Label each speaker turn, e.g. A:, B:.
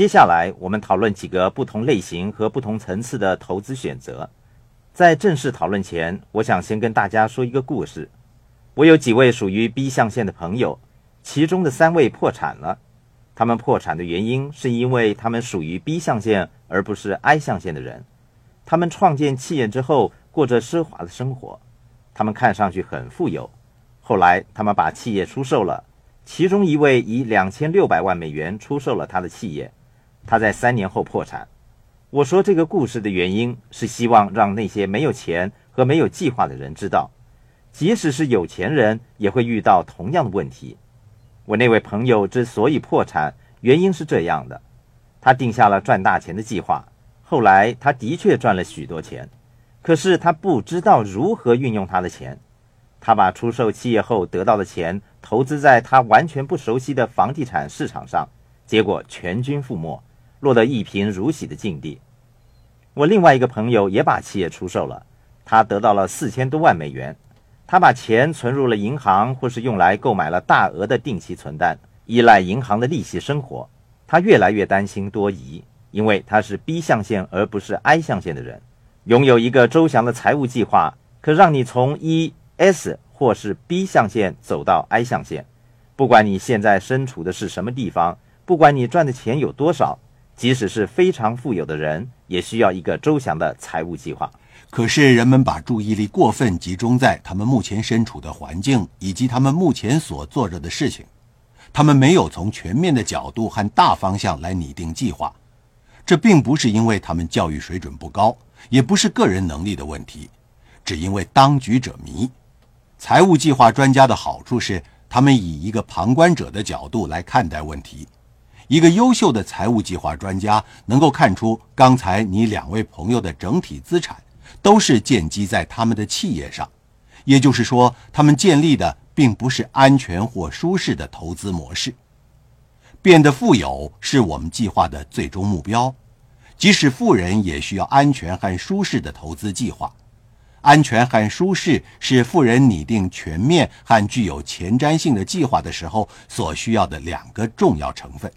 A: 接下来，我们讨论几个不同类型和不同层次的投资选择。在正式讨论前，我想先跟大家说一个故事。我有几位属于 B 象限的朋友，其中的三位破产了。他们破产的原因是因为他们属于 B 象限而不是 I 象限的人。他们创建企业之后，过着奢华的生活，他们看上去很富有。后来，他们把企业出售了。其中一位以两千六百万美元出售了他的企业，他在三年后破产。我说这个故事的原因是希望让那些没有钱和没有计划的人知道，即使是有钱人也会遇到同样的问题。我那位朋友之所以破产，原因是这样的：他定下了赚大钱的计划，后来他的确赚了许多钱，可是他不知道如何运用他的钱。他把出售企业后得到的钱投资在他完全不熟悉的房地产市场上，结果全军覆没。落得一贫如洗的境地。我另外一个朋友也把企业出售了，他得到了四千多万美元。他把钱存入了银行，或是用来购买了大额的定期存单，依赖银行的利息生活。他越来越担心多疑，因为他是 B 象限而不是 I 象限的人。拥有一个周详的财务计划，可让你从 E、S 或是 B 象限走到 I 象限。不管你现在身处的是什么地方，不管你赚的钱有多少。即使是非常富有的人，也需要一个周详的财务计划。
B: 可是，人们把注意力过分集中在他们目前身处的环境以及他们目前所做着的事情，他们没有从全面的角度和大方向来拟定计划。这并不是因为他们教育水准不高，也不是个人能力的问题，只因为当局者迷。财务计划专家的好处是，他们以一个旁观者的角度来看待问题。一个优秀的财务计划专家能够看出，刚才你两位朋友的整体资产都是建基在他们的企业上，也就是说，他们建立的并不是安全或舒适的投资模式。变得富有是我们计划的最终目标，即使富人也需要安全和舒适的投资计划。安全和舒适是富人拟定全面和具有前瞻性的计划的时候所需要的两个重要成分。